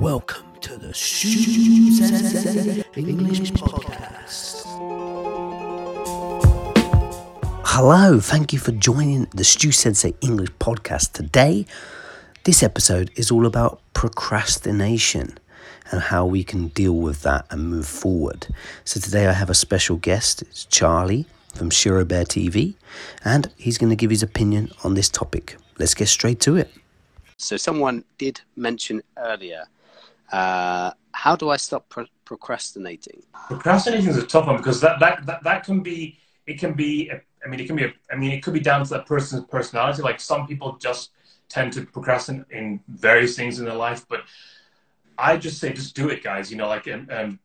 Welcome to the Sensei English Podcast. Hello, thank you for joining the Stu Sensei English Podcast today. This episode is all about procrastination and how we can deal with that and move forward. So today I have a special guest. It's Charlie from Shiro Bear TV, and he's going to give his opinion on this topic. Let's get straight to it. So someone did mention earlier, uh, how do I stop pro- procrastinating? Procrastinating is a tough one because that, that, that, that can be, it can be, I mean, it can be, a, I mean, it could be down to that person's personality. Like some people just tend to procrastinate in various things in their life, but I just say, just do it, guys. You know, like, um, um,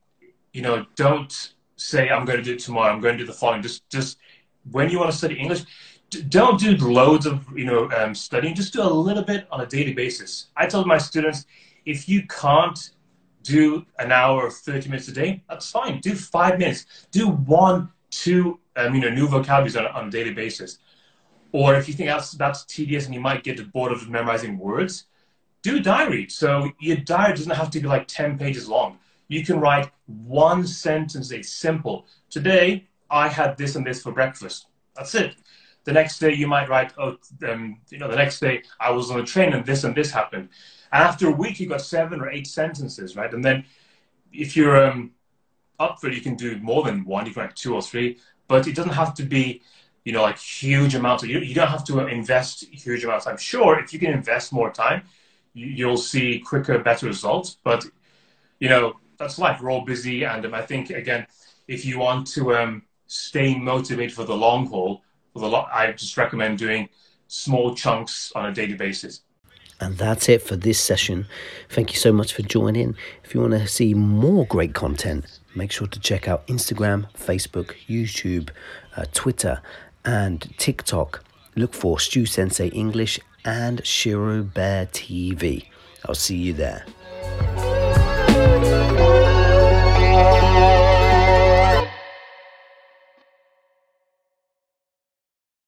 you know, don't say I'm going to do it tomorrow. I'm going to do the following. Just, just when you want to study English, don't do loads of you know um, studying. Just do a little bit on a daily basis. I told my students, if you can't do an hour or 30 minutes a day, that's fine. Do five minutes. Do one, two, um, you know, new vocabularies on, on a daily basis. Or if you think that's that's tedious and you might get bored of memorizing words, do diary. So your diary doesn't have to be like 10 pages long. You can write one sentence, it's simple. Today, I had this and this for breakfast. That's it. The next day, you might write, oh, um, you know, the next day I was on a train and this and this happened. And after a week, you got seven or eight sentences, right? And then if you're um, up for it, you can do more than one. You can write two or three, but it doesn't have to be, you know, like huge amounts. Of, you, you don't have to invest huge amounts time. Sure, if you can invest more time, you'll see quicker, better results. But you know, that's life. We're all busy, and um, I think again, if you want to um, stay motivated for the long haul, for the lo- I just recommend doing small chunks on a daily basis. And that's it for this session. Thank you so much for joining. If you want to see more great content, make sure to check out Instagram, Facebook, YouTube, uh, Twitter, and TikTok. Look for Stu Sensei English and Shiro Bear TV. I'll see you there.